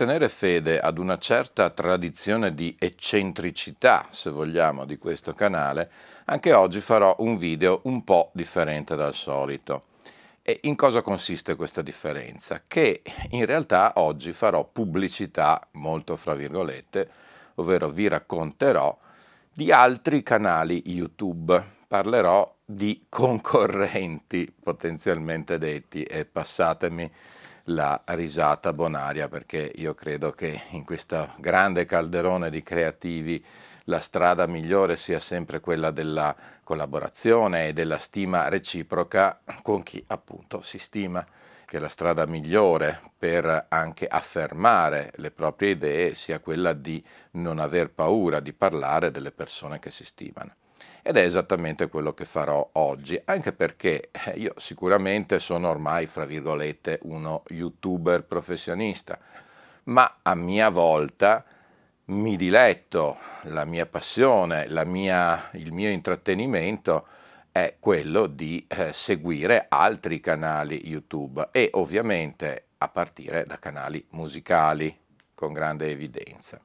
Tenere fede ad una certa tradizione di eccentricità, se vogliamo, di questo canale, anche oggi farò un video un po' differente dal solito. E in cosa consiste questa differenza? Che in realtà oggi farò pubblicità, molto fra virgolette, ovvero vi racconterò di altri canali YouTube. Parlerò di concorrenti potenzialmente detti e passatemi la risata bonaria perché io credo che in questo grande calderone di creativi la strada migliore sia sempre quella della collaborazione e della stima reciproca con chi appunto si stima che la strada migliore per anche affermare le proprie idee sia quella di non aver paura di parlare delle persone che si stimano ed è esattamente quello che farò oggi, anche perché eh, io sicuramente sono ormai, fra virgolette, uno youtuber professionista, ma a mia volta mi diletto, la mia passione, la mia, il mio intrattenimento è quello di eh, seguire altri canali YouTube e ovviamente a partire da canali musicali con grande evidenza.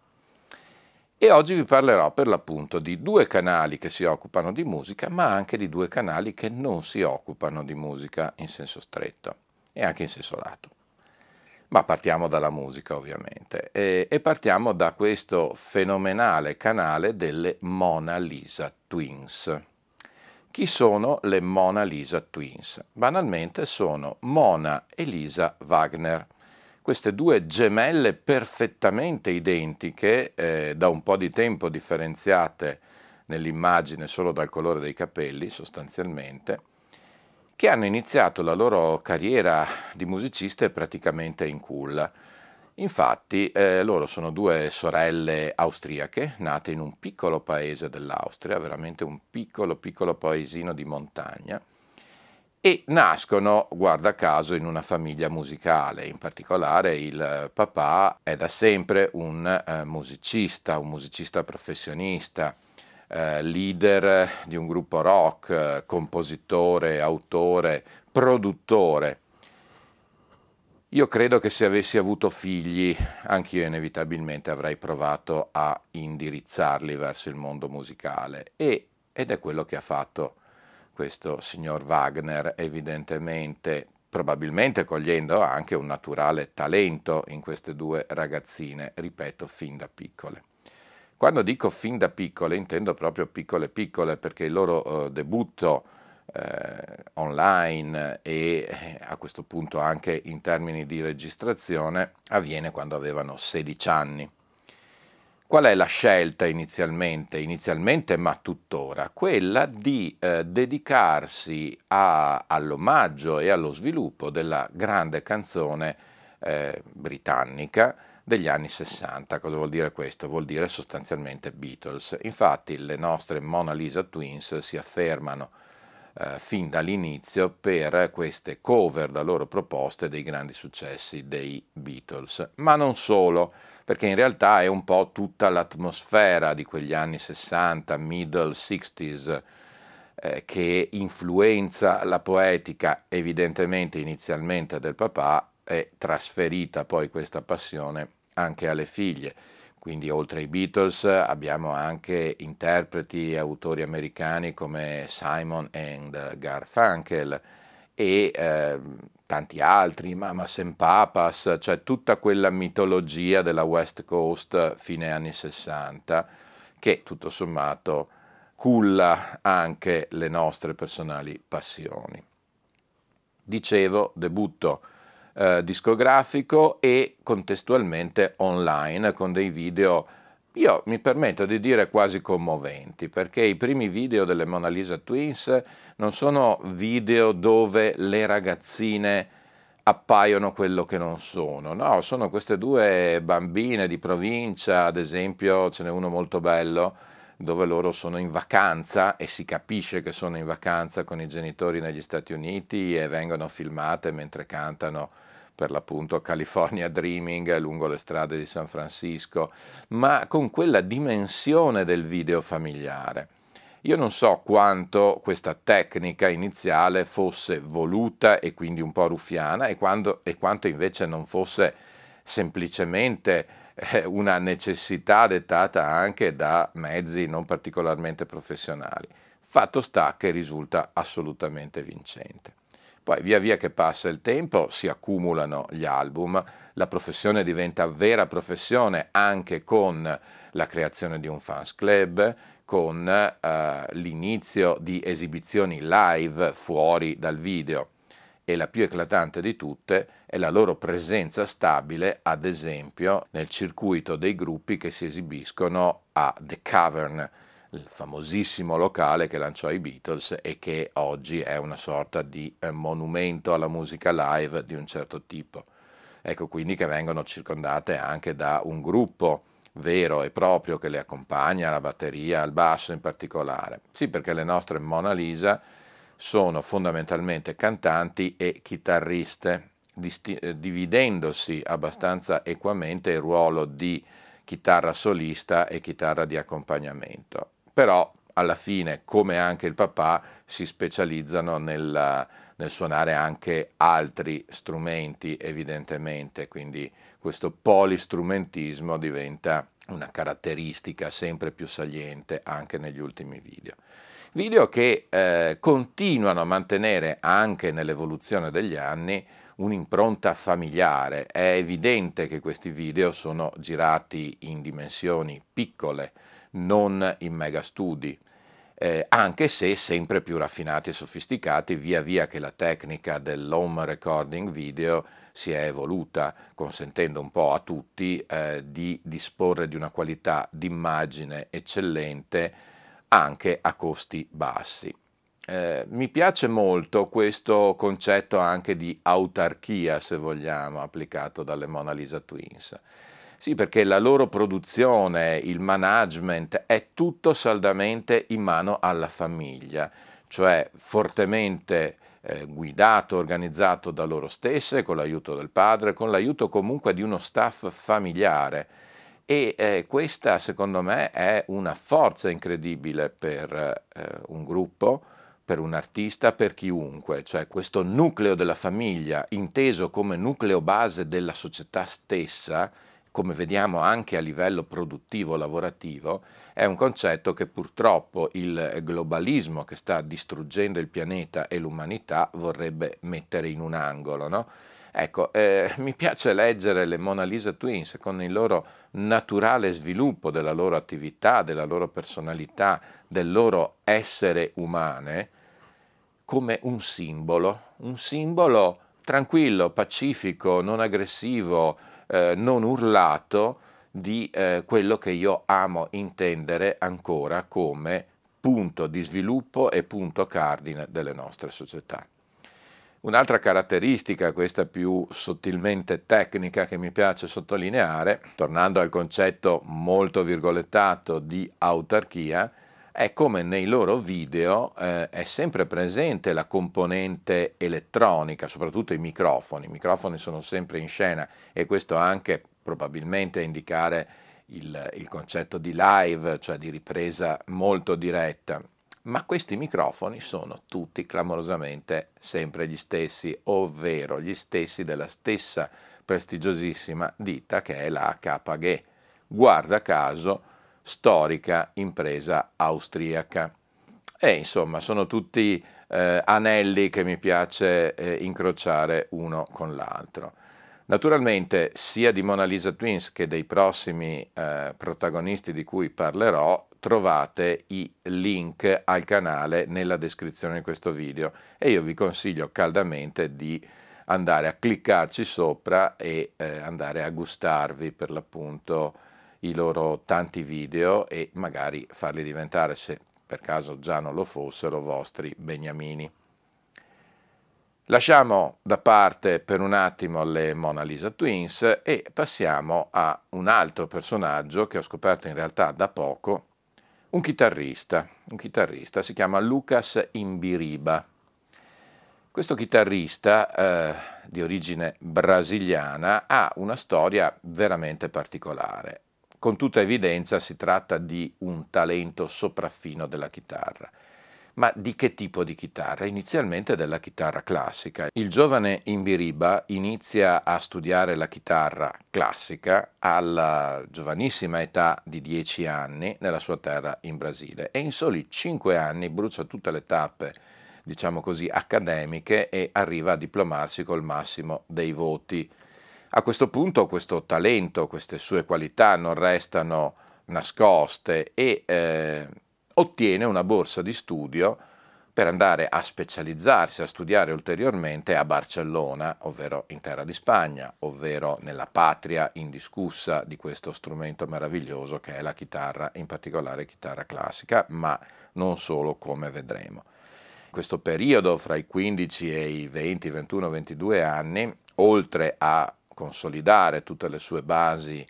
E oggi vi parlerò per l'appunto di due canali che si occupano di musica, ma anche di due canali che non si occupano di musica in senso stretto e anche in senso lato. Ma partiamo dalla musica ovviamente e, e partiamo da questo fenomenale canale delle Mona Lisa Twins. Chi sono le Mona Lisa Twins? Banalmente sono Mona e Lisa Wagner queste due gemelle perfettamente identiche, eh, da un po' di tempo differenziate nell'immagine solo dal colore dei capelli sostanzialmente, che hanno iniziato la loro carriera di musiciste praticamente in culla. Infatti eh, loro sono due sorelle austriache, nate in un piccolo paese dell'Austria, veramente un piccolo piccolo paesino di montagna, e nascono, guarda caso, in una famiglia musicale, in particolare il papà è da sempre un eh, musicista, un musicista professionista, eh, leader di un gruppo rock, compositore, autore, produttore. Io credo che se avessi avuto figli, anch'io inevitabilmente avrei provato a indirizzarli verso il mondo musicale e, ed è quello che ha fatto questo signor Wagner evidentemente, probabilmente cogliendo anche un naturale talento in queste due ragazzine, ripeto, fin da piccole. Quando dico fin da piccole intendo proprio piccole piccole perché il loro eh, debutto eh, online e eh, a questo punto anche in termini di registrazione avviene quando avevano 16 anni. Qual è la scelta inizialmente? Inizialmente, ma tuttora, quella di eh, dedicarsi all'omaggio e allo sviluppo della grande canzone eh, britannica degli anni 60. Cosa vuol dire questo? Vuol dire sostanzialmente Beatles. Infatti le nostre Mona Lisa Twins si affermano eh, fin dall'inizio per queste cover da loro proposte dei grandi successi dei Beatles. Ma non solo perché in realtà è un po' tutta l'atmosfera di quegli anni 60, middle 60s, eh, che influenza la poetica evidentemente inizialmente del papà e trasferita poi questa passione anche alle figlie. Quindi oltre ai Beatles abbiamo anche interpreti e autori americani come Simon and Garfunkel e eh, tanti altri, Mamas and Papas, cioè tutta quella mitologia della West Coast fine anni 60 che tutto sommato culla anche le nostre personali passioni. Dicevo, debutto eh, discografico e contestualmente online con dei video io mi permetto di dire quasi commoventi, perché i primi video delle Mona Lisa Twins non sono video dove le ragazzine appaiono quello che non sono, no, sono queste due bambine di provincia, ad esempio ce n'è uno molto bello, dove loro sono in vacanza e si capisce che sono in vacanza con i genitori negli Stati Uniti e vengono filmate mentre cantano per l'appunto California Dreaming lungo le strade di San Francisco, ma con quella dimensione del video familiare. Io non so quanto questa tecnica iniziale fosse voluta e quindi un po' ruffiana e, quando, e quanto invece non fosse semplicemente eh, una necessità dettata anche da mezzi non particolarmente professionali. Fatto sta che risulta assolutamente vincente. Poi via via che passa il tempo si accumulano gli album, la professione diventa vera professione anche con la creazione di un fans club, con eh, l'inizio di esibizioni live fuori dal video. E la più eclatante di tutte è la loro presenza stabile, ad esempio, nel circuito dei gruppi che si esibiscono a The Cavern, il famosissimo locale che lanciò i Beatles e che oggi è una sorta di eh, monumento alla musica live di un certo tipo. Ecco quindi che vengono circondate anche da un gruppo vero e proprio che le accompagna, la batteria, il basso in particolare. Sì, perché le nostre Mona Lisa sono fondamentalmente cantanti e chitarriste, disti- eh, dividendosi abbastanza equamente il ruolo di chitarra solista e chitarra di accompagnamento però alla fine, come anche il papà, si specializzano nel, nel suonare anche altri strumenti, evidentemente, quindi questo polistrumentismo diventa una caratteristica sempre più saliente anche negli ultimi video. Video che eh, continuano a mantenere anche nell'evoluzione degli anni un'impronta familiare. È evidente che questi video sono girati in dimensioni piccole, non in mega studi, eh, anche se sempre più raffinati e sofisticati via via che la tecnica dell'home recording video si è evoluta, consentendo un po' a tutti eh, di disporre di una qualità d'immagine eccellente anche a costi bassi. Eh, mi piace molto questo concetto anche di autarchia, se vogliamo, applicato dalle Mona Lisa Twins. Sì, perché la loro produzione, il management è tutto saldamente in mano alla famiglia, cioè fortemente eh, guidato, organizzato da loro stesse, con l'aiuto del padre, con l'aiuto comunque di uno staff familiare. E eh, questa, secondo me, è una forza incredibile per eh, un gruppo, per un artista, per chiunque, cioè questo nucleo della famiglia, inteso come nucleo base della società stessa, come vediamo anche a livello produttivo lavorativo, è un concetto che purtroppo il globalismo che sta distruggendo il pianeta e l'umanità vorrebbe mettere in un angolo. No? Ecco, eh, mi piace leggere le Mona Lisa Twins con il loro naturale sviluppo della loro attività, della loro personalità, del loro essere umane, come un simbolo, un simbolo tranquillo, pacifico, non aggressivo, eh, non urlato di eh, quello che io amo intendere ancora come punto di sviluppo e punto cardine delle nostre società. Un'altra caratteristica, questa più sottilmente tecnica che mi piace sottolineare, tornando al concetto molto virgolettato di autarchia, è come nei loro video eh, è sempre presente la componente elettronica, soprattutto i microfoni. I microfoni sono sempre in scena e questo anche probabilmente a indicare il, il concetto di live, cioè di ripresa molto diretta. Ma questi microfoni sono tutti clamorosamente sempre gli stessi, ovvero gli stessi della stessa prestigiosissima ditta che è la HG. Guarda caso, storica impresa austriaca. E insomma sono tutti eh, anelli che mi piace eh, incrociare uno con l'altro. Naturalmente sia di Mona Lisa Twins che dei prossimi eh, protagonisti di cui parlerò trovate i link al canale nella descrizione di questo video e io vi consiglio caldamente di andare a cliccarci sopra e eh, andare a gustarvi per l'appunto i loro tanti video e magari farli diventare, se per caso già non lo fossero, vostri beniamini. Lasciamo da parte per un attimo le Mona Lisa Twins e passiamo a un altro personaggio che ho scoperto in realtà da poco, un chitarrista, un chitarrista, si chiama Lucas Imbiriba. Questo chitarrista eh, di origine brasiliana ha una storia veramente particolare. Con tutta evidenza si tratta di un talento sopraffino della chitarra. Ma di che tipo di chitarra? Inizialmente della chitarra classica. Il giovane Imbiriba inizia a studiare la chitarra classica alla giovanissima età di 10 anni nella sua terra in Brasile e in soli 5 anni brucia tutte le tappe, diciamo così, accademiche e arriva a diplomarsi col massimo dei voti. A questo punto questo talento, queste sue qualità non restano nascoste e eh, ottiene una borsa di studio per andare a specializzarsi, a studiare ulteriormente a Barcellona, ovvero in terra di Spagna, ovvero nella patria indiscussa di questo strumento meraviglioso che è la chitarra, in particolare chitarra classica, ma non solo come vedremo. Questo periodo fra i 15 e i 20, 21, 22 anni, oltre a consolidare tutte le sue basi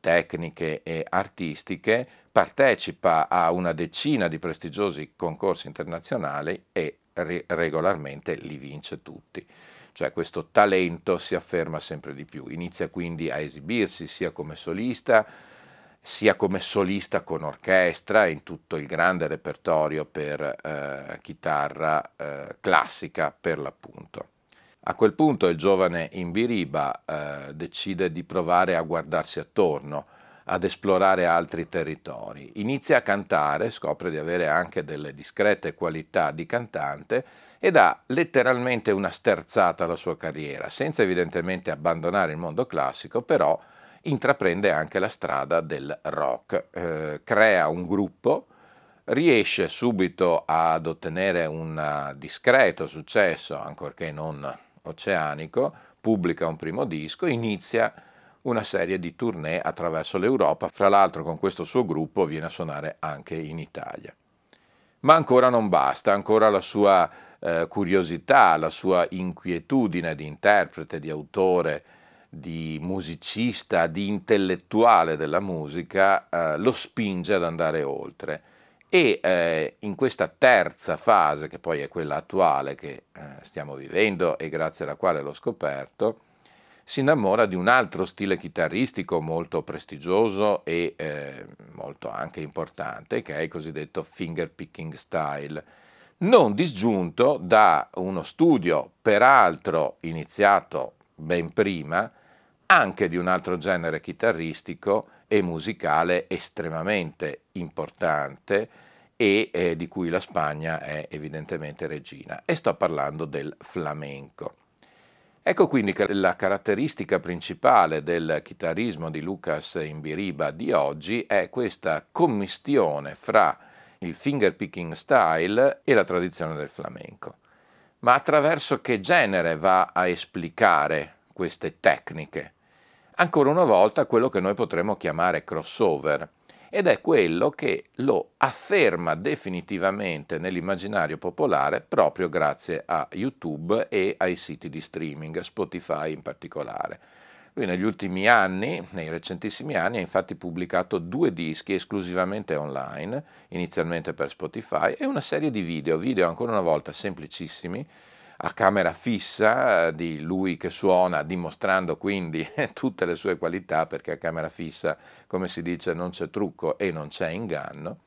tecniche e artistiche, partecipa a una decina di prestigiosi concorsi internazionali e regolarmente li vince tutti. Cioè questo talento si afferma sempre di più, inizia quindi a esibirsi sia come solista, sia come solista con orchestra in tutto il grande repertorio per eh, chitarra eh, classica per l'appunto. A quel punto il giovane Imbiriba eh, decide di provare a guardarsi attorno, ad esplorare altri territori. Inizia a cantare, scopre di avere anche delle discrete qualità di cantante e dà letteralmente una sterzata alla sua carriera, senza evidentemente abbandonare il mondo classico, però intraprende anche la strada del rock, eh, crea un gruppo, riesce subito ad ottenere un discreto successo, ancorché non oceanico, pubblica un primo disco, inizia una serie di tournée attraverso l'Europa, fra l'altro con questo suo gruppo viene a suonare anche in Italia. Ma ancora non basta, ancora la sua eh, curiosità, la sua inquietudine di interprete, di autore, di musicista, di intellettuale della musica eh, lo spinge ad andare oltre e eh, in questa terza fase, che poi è quella attuale che eh, stiamo vivendo e grazie alla quale l'ho scoperto, si innamora di un altro stile chitarristico molto prestigioso e eh, molto anche importante, che è il cosiddetto finger picking style, non disgiunto da uno studio, peraltro iniziato ben prima, anche di un altro genere chitarristico e musicale estremamente importante e eh, di cui la Spagna è evidentemente regina. E sto parlando del flamenco. Ecco quindi che la caratteristica principale del chitarrismo di Lucas Imbiriba di oggi è questa commistione fra il finger picking style e la tradizione del flamenco. Ma attraverso che genere va a esplicare queste tecniche? Ancora una volta quello che noi potremmo chiamare crossover ed è quello che lo afferma definitivamente nell'immaginario popolare proprio grazie a YouTube e ai siti di streaming, Spotify in particolare. Lui negli ultimi anni, nei recentissimi anni, ha infatti pubblicato due dischi esclusivamente online, inizialmente per Spotify, e una serie di video, video ancora una volta semplicissimi, a camera fissa di lui che suona, dimostrando quindi tutte le sue qualità, perché a camera fissa, come si dice, non c'è trucco e non c'è inganno.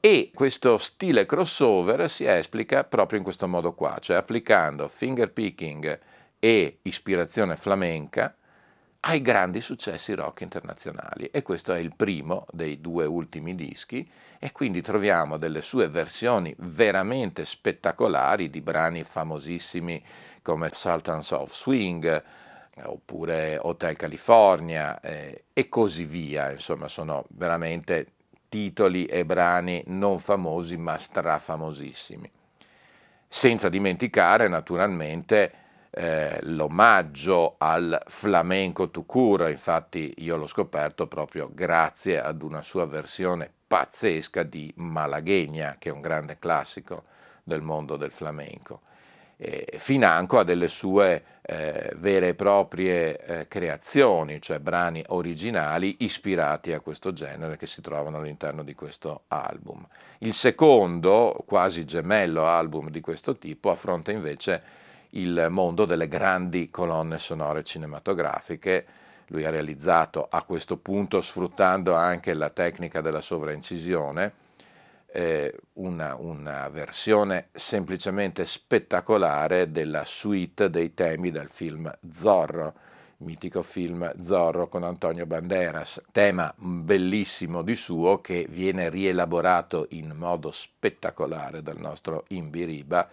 E questo stile crossover si esplica proprio in questo modo qua, cioè applicando finger picking e ispirazione flamenca ai grandi successi rock internazionali. E questo è il primo dei due ultimi dischi. E quindi troviamo delle sue versioni veramente spettacolari di brani famosissimi come Sultans of Swing oppure Hotel California eh, e così via, insomma sono veramente titoli e brani non famosi ma strafamosissimi. Senza dimenticare naturalmente eh, l'omaggio al flamenco tucura, infatti io l'ho scoperto proprio grazie ad una sua versione pazzesca di Malagueña, che è un grande classico del mondo del flamenco. Eh, Financo ha delle sue eh, vere e proprie eh, creazioni, cioè brani originali ispirati a questo genere che si trovano all'interno di questo album. Il secondo, quasi gemello album di questo tipo, affronta invece il mondo delle grandi colonne sonore cinematografiche. Lui ha realizzato a questo punto, sfruttando anche la tecnica della sovraincisione, eh, una, una, versione semplicemente spettacolare della suite dei temi del film Zorro, mitico film Zorro con Antonio Banderas, tema bellissimo di suo che viene rielaborato in modo spettacolare dal nostro Imbiriba,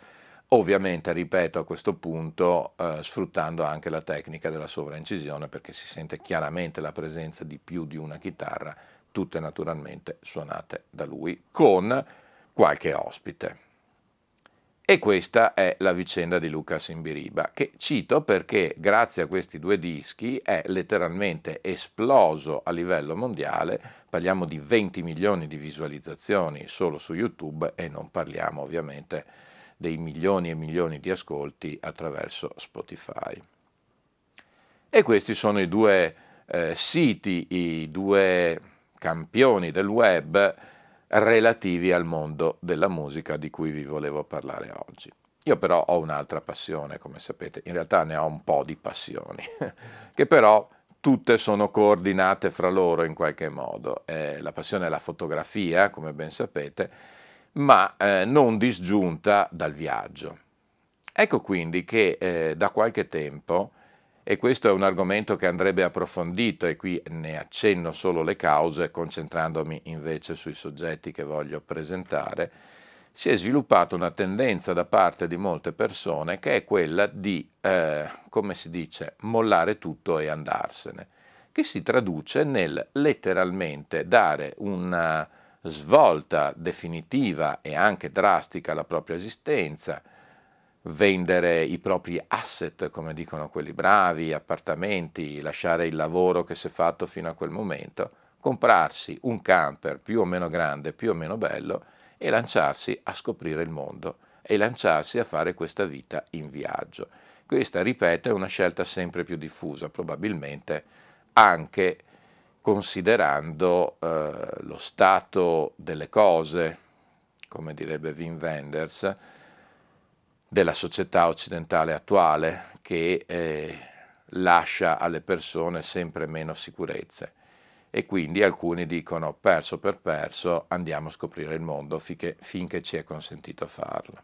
ovviamente, ripeto, a questo punto eh, sfruttando anche la tecnica della sovraincisione perché si sente chiaramente la presenza di più di una chitarra tutte naturalmente suonate da lui, con qualche ospite. E questa è la vicenda di Lucas Imbiriba, che cito perché grazie a questi due dischi è letteralmente esploso a livello mondiale, parliamo di 20 milioni di visualizzazioni solo su YouTube e non parliamo ovviamente dei milioni e milioni di ascolti attraverso Spotify. E questi sono i due eh, siti, i due campioni del web relativi al mondo della musica di cui vi volevo parlare oggi. Io però ho un'altra passione, come sapete, in realtà ne ho un po' di passioni, che però tutte sono coordinate fra loro in qualche modo. Eh, la passione è la fotografia, come ben sapete, ma eh, non disgiunta dal viaggio. Ecco quindi che eh, da qualche tempo e questo è un argomento che andrebbe approfondito e qui ne accenno solo le cause, concentrandomi invece sui soggetti che voglio presentare, si è sviluppata una tendenza da parte di molte persone che è quella di, eh, come si dice, mollare tutto e andarsene, che si traduce nel letteralmente dare una svolta definitiva e anche drastica alla propria esistenza, vendere i propri asset, come dicono quelli bravi, appartamenti, lasciare il lavoro che si è fatto fino a quel momento, comprarsi un camper più o meno grande, più o meno bello e lanciarsi a scoprire il mondo e lanciarsi a fare questa vita in viaggio. Questa, ripeto, è una scelta sempre più diffusa, probabilmente anche considerando eh, lo stato delle cose, come direbbe Wim Wenders, della società occidentale attuale che eh, lascia alle persone sempre meno sicurezze e quindi alcuni dicono perso per perso andiamo a scoprire il mondo finché, finché ci è consentito farlo.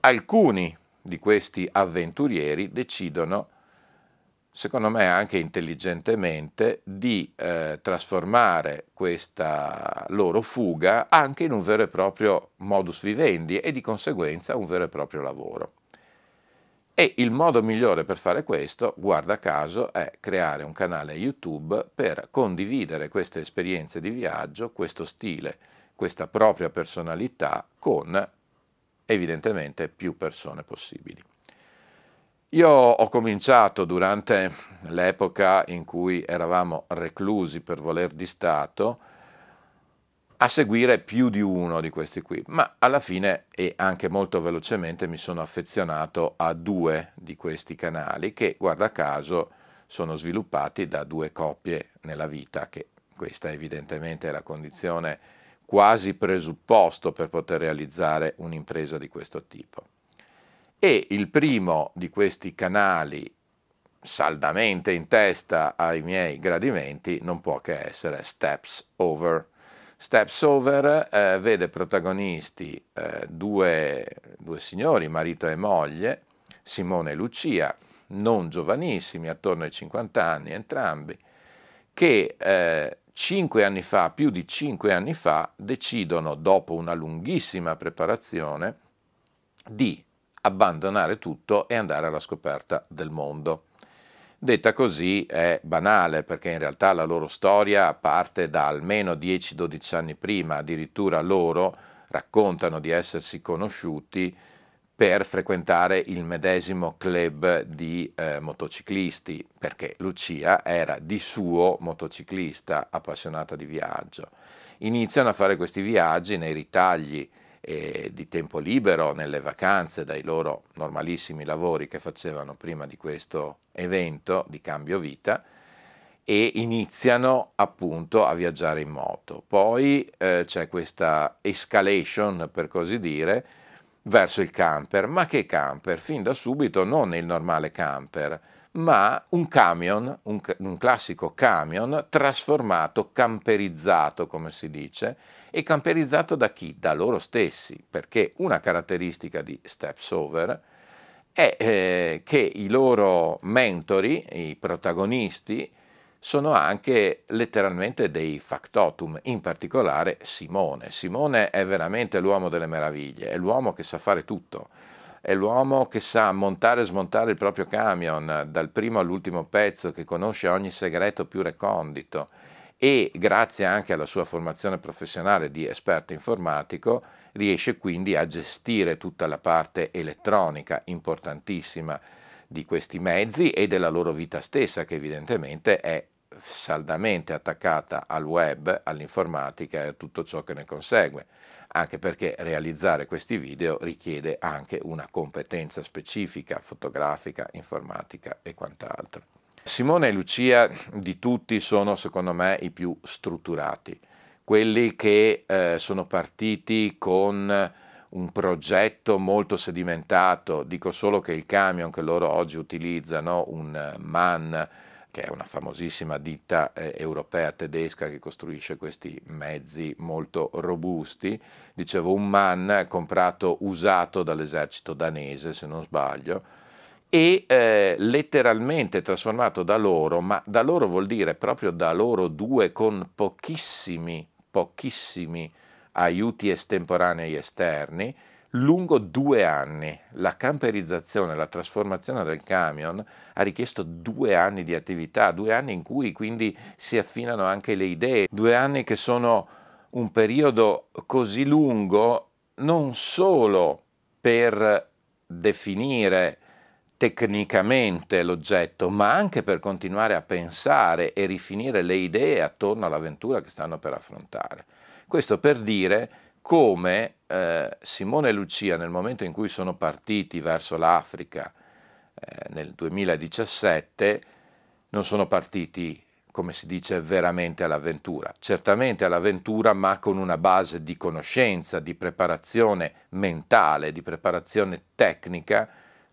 Alcuni di questi avventurieri decidono secondo me anche intelligentemente, di eh, trasformare questa loro fuga anche in un vero e proprio modus vivendi e di conseguenza un vero e proprio lavoro. E il modo migliore per fare questo, guarda caso, è creare un canale YouTube per condividere queste esperienze di viaggio, questo stile, questa propria personalità con evidentemente più persone possibili. Io ho cominciato durante l'epoca in cui eravamo reclusi per voler di Stato a seguire più di uno di questi qui, ma alla fine e anche molto velocemente mi sono affezionato a due di questi canali che, guarda caso, sono sviluppati da due coppie nella vita, che questa evidentemente è la condizione quasi presupposto per poter realizzare un'impresa di questo tipo. E il primo di questi canali saldamente in testa ai miei gradimenti non può che essere Steps Over. Steps Over eh, vede protagonisti eh, due, due signori, marito e moglie, Simone e Lucia, non giovanissimi, attorno ai 50 anni entrambi, che eh, cinque anni fa, più di cinque anni fa, decidono, dopo una lunghissima preparazione, di abbandonare tutto e andare alla scoperta del mondo. Detta così è banale perché in realtà la loro storia parte da almeno 10-12 anni prima, addirittura loro raccontano di essersi conosciuti per frequentare il medesimo club di eh, motociclisti, perché Lucia era di suo motociclista appassionata di viaggio. Iniziano a fare questi viaggi nei ritagli eh, di tempo libero, nelle vacanze, dai loro normalissimi lavori che facevano prima di questo evento di cambio vita e iniziano appunto a viaggiare in moto. Poi eh, c'è questa escalation, per così dire, verso il camper. Ma che camper? Fin da subito non il normale camper, ma un camion, un, un, classico camion trasformato, camperizzato come si dice, e camperizzato da chi? Da loro stessi, perché una caratteristica di Steps Over è eh, che i loro mentori, i protagonisti, sono anche letteralmente dei factotum, in particolare Simone. Simone è veramente l'uomo delle meraviglie, è l'uomo che sa fare tutto, è l'uomo che sa montare e smontare il proprio camion dal primo all'ultimo pezzo, che conosce ogni segreto più recondito e grazie anche alla sua formazione professionale di esperto informatico riesce quindi a gestire tutta la parte elettronica importantissima di questi mezzi e della loro vita stessa che evidentemente è saldamente attaccata al web, all'informatica e a tutto ciò che ne consegue, anche perché realizzare questi video richiede anche una competenza specifica, fotografica, informatica e quant'altro. Simone e Lucia di tutti sono secondo me i più strutturati, quelli che eh, sono partiti con un progetto molto sedimentato, dico solo che il camion che loro oggi utilizzano, un MAN, che è una famosissima ditta eh, europea tedesca che costruisce questi mezzi molto robusti. Dicevo, un MAN comprato usato dall'esercito danese, se non sbaglio, e eh, letteralmente trasformato da loro, ma da loro vuol dire proprio da loro due con pochissimi, pochissimi aiuti estemporanei esterni, lungo due anni. La camperizzazione, la trasformazione del camion ha richiesto due anni di attività, due anni in cui quindi si affinano anche le idee, due anni che sono un periodo così lungo non solo per definire tecnicamente l'oggetto, ma anche per continuare a pensare e rifinire le idee attorno all'avventura che stanno per affrontare. Questo per dire come eh, Simone e Lucia nel momento in cui sono partiti verso l'Africa eh, nel 2017 non sono partiti come si dice veramente all'avventura, certamente all'avventura ma con una base di conoscenza, di preparazione mentale, di preparazione tecnica,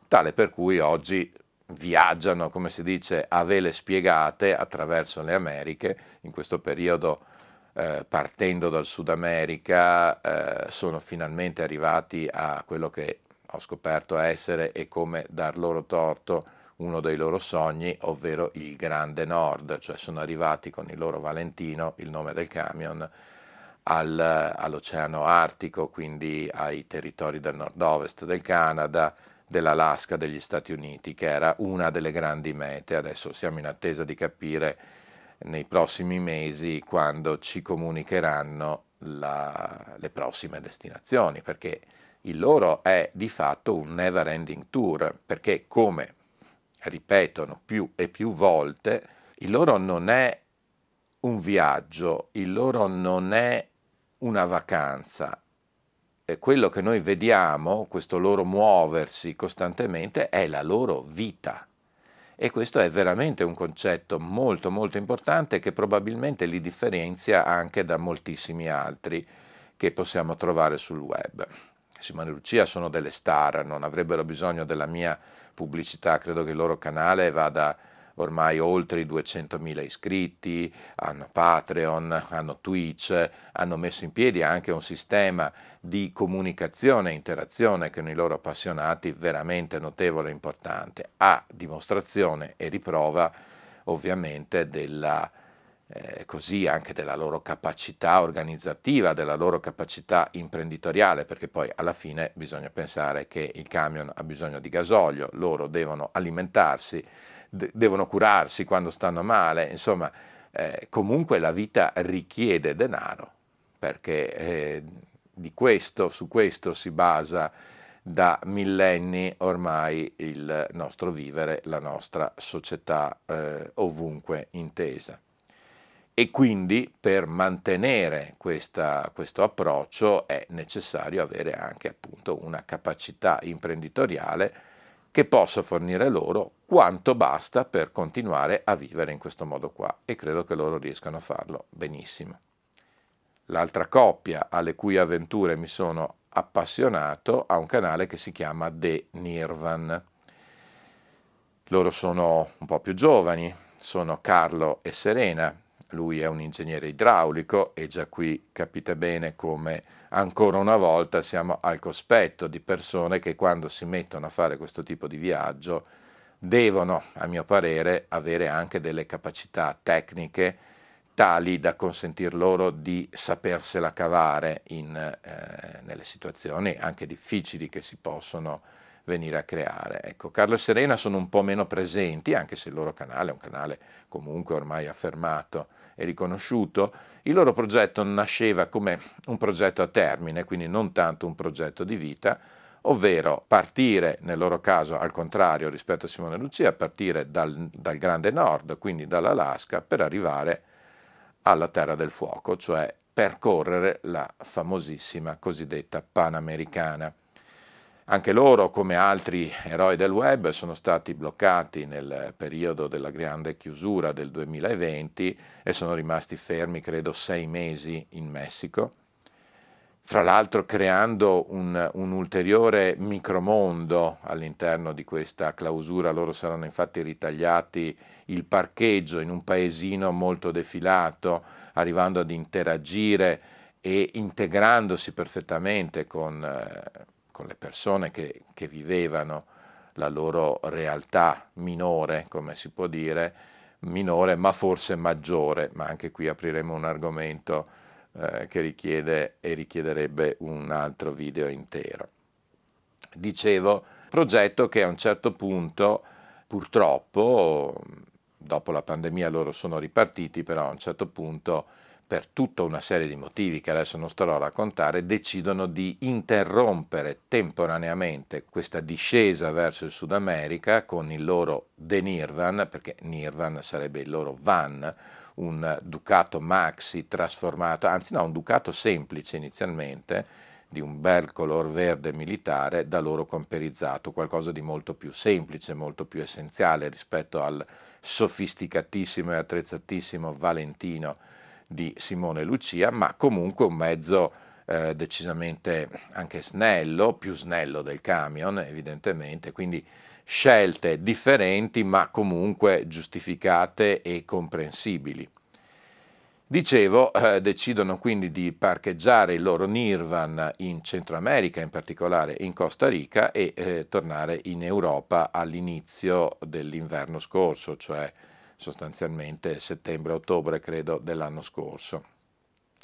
tale per cui oggi viaggiano, come si dice, a vele spiegate attraverso le Americhe, in questo periodo eh, partendo dal Sud America, eh, sono finalmente arrivati a quello che ho scoperto essere e come dar loro torto uno dei loro sogni, ovvero il Grande Nord, cioè sono arrivati con il loro Valentino, il nome del camion, al, all'Oceano Artico, quindi ai territori del nord-ovest del Canada, dell'Alaska, degli Stati Uniti, che era una delle grandi mete. Adesso siamo in attesa di capire nei prossimi mesi quando ci comunicheranno la, le prossime destinazioni, perché il loro è di fatto un never ending tour, perché come ripetono più e più volte, il loro non è un viaggio, il loro non è una vacanza, e quello che noi vediamo, questo loro muoversi costantemente, è la loro vita. E questo è veramente un concetto molto molto importante che probabilmente li differenzia anche da moltissimi altri che possiamo trovare sul web. Simone e Lucia sono delle star, non avrebbero bisogno della mia pubblicità, credo che il loro canale vada ormai oltre i 200.000 iscritti, hanno Patreon, hanno Twitch, hanno messo in piedi anche un sistema di comunicazione e interazione con i loro appassionati veramente notevole e importante, a dimostrazione e riprova ovviamente della, eh, così anche della loro capacità organizzativa, della loro capacità imprenditoriale, perché poi alla fine bisogna pensare che il camion ha bisogno di gasolio, loro devono alimentarsi, de- devono curarsi quando stanno male, insomma, eh, comunque la vita richiede denaro, perché eh, di questo, su questo si basa da millenni ormai il nostro vivere, la nostra società eh, ovunque intesa. E quindi per mantenere questa, questo approccio è necessario avere anche appunto una capacità imprenditoriale che possa fornire loro quanto basta per continuare a vivere in questo modo qua e credo che loro riescano a farlo benissimo. L'altra coppia alle cui avventure mi sono appassionato a un canale che si chiama The Nirvan. Loro sono un po' più giovani, sono Carlo e Serena, lui è un ingegnere idraulico e già qui capite bene come ancora una volta siamo al cospetto di persone che quando si mettono a fare questo tipo di viaggio devono, a mio parere, avere anche delle capacità tecniche tali da consentir loro di sapersela cavare in, eh, nelle situazioni anche difficili che si possono venire a creare. Ecco, Carlo e Serena sono un po' meno presenti, anche se il loro canale è un canale comunque ormai affermato e riconosciuto. Il loro progetto nasceva come un progetto a termine, quindi non tanto un progetto di vita, ovvero partire, nel loro caso al contrario rispetto a Simone Lucia, partire dal, dal Grande Nord, quindi dall'Alaska, per arrivare alla Terra del Fuoco, cioè percorrere la famosissima cosiddetta Panamericana. Anche loro, come altri eroi del web, sono stati bloccati nel periodo della grande chiusura del 2020 e sono rimasti fermi, credo, sei mesi in Messico. Fra l'altro creando un, un, ulteriore micromondo all'interno di questa clausura, loro saranno infatti ritagliati il parcheggio in un paesino molto defilato, arrivando ad interagire e integrandosi perfettamente con, eh, con le persone che, che vivevano la loro realtà minore, come si può dire, minore ma forse maggiore, ma anche qui apriremo un argomento eh, che richiede e richiederebbe un altro video intero. Dicevo, progetto che a un certo punto, purtroppo, dopo la pandemia loro sono ripartiti, però a un certo punto per tutta una serie di motivi che adesso non starò a raccontare, decidono di interrompere temporaneamente questa discesa verso il Sud America con il loro De Nirvan, perché Nirvan sarebbe il loro van, un Ducato Maxi trasformato, anzi no, un Ducato semplice inizialmente, di un bel color verde militare, da loro comperizzato, qualcosa di molto più semplice, molto più essenziale rispetto al sofisticatissimo e attrezzatissimo Valentino di Simone Lucia, ma comunque un mezzo eh, decisamente anche snello, più snello del camion evidentemente, quindi scelte differenti ma comunque giustificate e comprensibili. Dicevo, eh, decidono quindi di parcheggiare il loro Nirvan in Centro America, in particolare in Costa Rica, e eh, tornare in Europa all'inizio dell'inverno scorso, cioè sostanzialmente settembre-ottobre credo dell'anno scorso.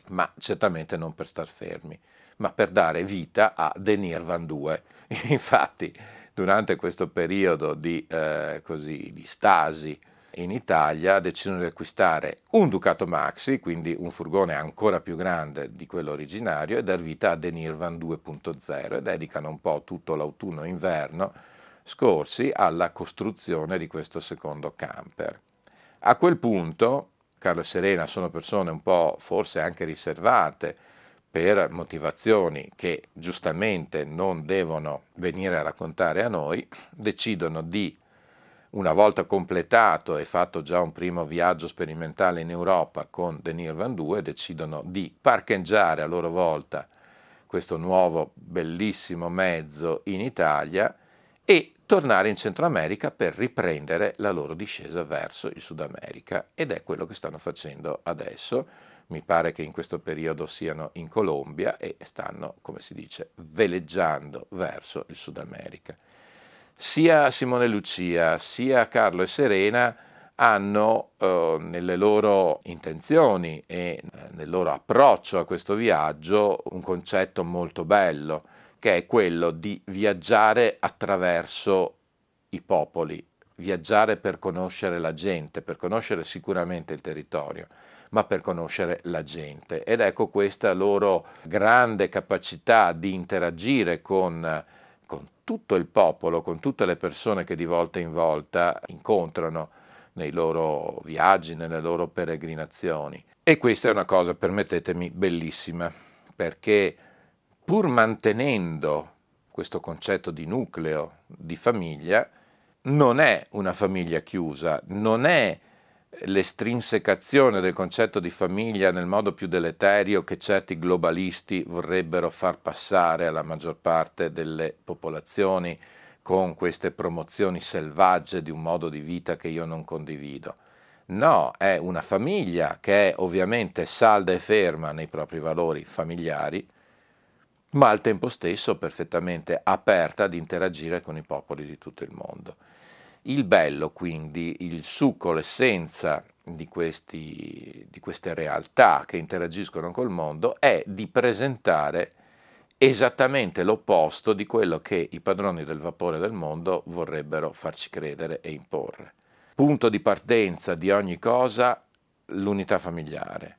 Ma certamente non per star fermi, ma per dare vita a The Nirvan 2. Infatti, durante questo periodo di, eh, così, di stasi in Italia decidono di acquistare un Ducato Maxi, quindi un furgone ancora più grande di quello originario, e dar vita a Denirvan 2.0 e dedicano un po' tutto l'autunno e inverno scorsi alla costruzione di questo secondo camper. A quel punto Carlo e Serena sono persone un po' forse anche riservate, per motivazioni che giustamente non devono venire a raccontare a noi, decidono di, una volta completato e fatto già un primo viaggio sperimentale in Europa con The Nirvan 2, decidono di parcheggiare a loro volta questo nuovo bellissimo mezzo in Italia e tornare in Centro America per riprendere la loro discesa verso il Sud America ed è quello che stanno facendo adesso mi pare che in questo periodo siano in Colombia e stanno, come si dice, veleggiando verso il Sud America. Sia Simone Lucia sia Carlo e Serena hanno eh, nelle loro intenzioni e eh, nel loro approccio a questo viaggio un concetto molto bello, che è quello di viaggiare attraverso i popoli, viaggiare per conoscere la gente, per conoscere sicuramente il territorio ma per conoscere la gente. Ed ecco questa loro grande capacità di interagire con, con tutto il popolo, con tutte le persone che di volta in volta incontrano nei loro viaggi, nelle loro peregrinazioni. E questa è una cosa, permettetemi, bellissima, perché pur mantenendo questo concetto di nucleo, di famiglia, non è una famiglia chiusa, non è l'estrinsecazione del concetto di famiglia nel modo più deleterio che certi globalisti vorrebbero far passare alla maggior parte delle popolazioni con queste promozioni selvagge di un modo di vita che io non condivido. No, è una famiglia che è ovviamente salda e ferma nei propri valori familiari, ma al tempo stesso perfettamente aperta ad interagire con i popoli di tutto il mondo. Il bello quindi, il succo, l'essenza di, questi, di queste realtà che interagiscono col mondo è di presentare esattamente l'opposto di quello che i padroni del vapore del mondo vorrebbero farci credere e imporre. Punto di partenza di ogni cosa, l'unità familiare,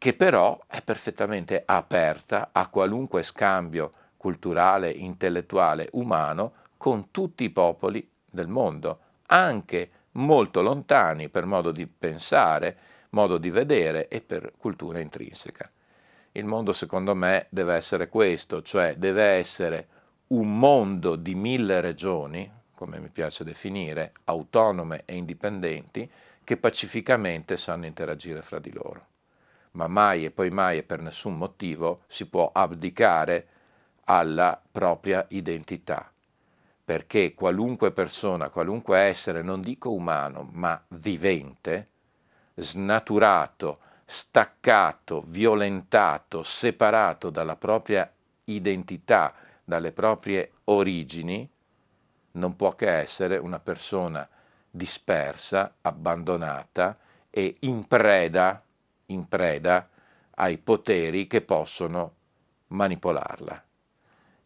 che però è perfettamente aperta a qualunque scambio culturale, intellettuale, umano con tutti i popoli del mondo, anche molto lontani per modo di pensare, modo di vedere e per cultura intrinseca. Il mondo secondo me deve essere questo, cioè deve essere un mondo di mille regioni, come mi piace definire, autonome e indipendenti, che pacificamente sanno interagire fra di loro. Ma mai e poi mai e per nessun motivo si può abdicare alla propria identità, perché qualunque persona, qualunque essere, non dico umano, ma vivente, snaturato, staccato, violentato, separato dalla propria identità, dalle proprie origini, non può che essere una persona dispersa, abbandonata e in preda, in preda ai poteri che possono manipolarla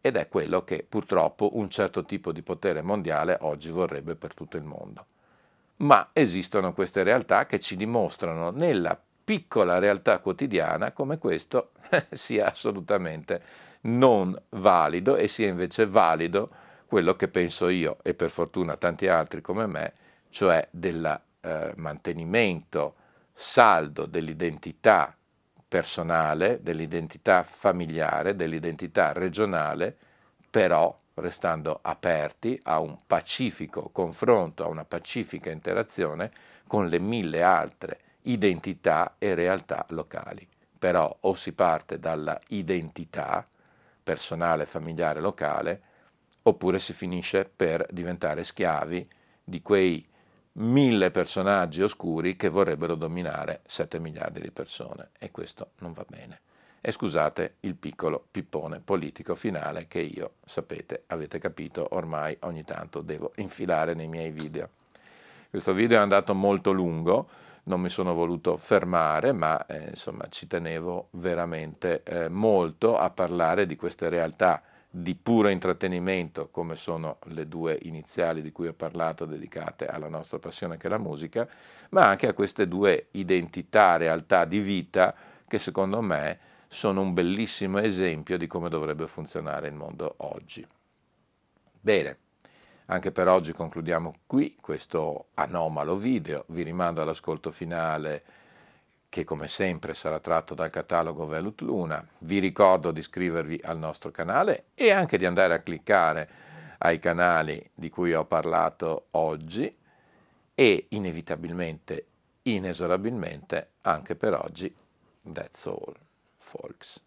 ed è quello che purtroppo un certo tipo di potere mondiale oggi vorrebbe per tutto il mondo. Ma esistono queste realtà che ci dimostrano nella piccola realtà quotidiana come questo sia assolutamente non valido e sia invece valido quello che penso io e per fortuna tanti altri come me, cioè del eh, mantenimento saldo dell'identità personale, dell'identità familiare, dell'identità regionale, però restando aperti a un pacifico confronto, a una pacifica interazione con le mille altre identità e realtà locali. Però o si parte dalla identità personale, familiare, locale, oppure si finisce per diventare schiavi di quei mille personaggi oscuri che vorrebbero dominare 7 miliardi di persone e questo non va bene. E scusate il piccolo pippone politico finale che io, sapete, avete capito, ormai ogni tanto devo infilare nei miei video. Questo video è andato molto lungo, non mi sono voluto fermare, ma eh, insomma ci tenevo veramente eh, molto a parlare di queste realtà di puro intrattenimento, come sono le due iniziali di cui ho parlato, dedicate alla nostra passione che è la musica, ma anche a queste due identità, realtà di vita che secondo me sono un bellissimo esempio di come dovrebbe funzionare il mondo oggi. Bene, anche per oggi concludiamo qui questo anomalo video, vi rimando all'ascolto finale che come sempre sarà tratto dal catalogo Velut Luna. Vi ricordo di iscrivervi al nostro canale e anche di andare a cliccare ai canali di cui ho parlato oggi e inevitabilmente, inesorabilmente, anche per oggi, that's all, folks.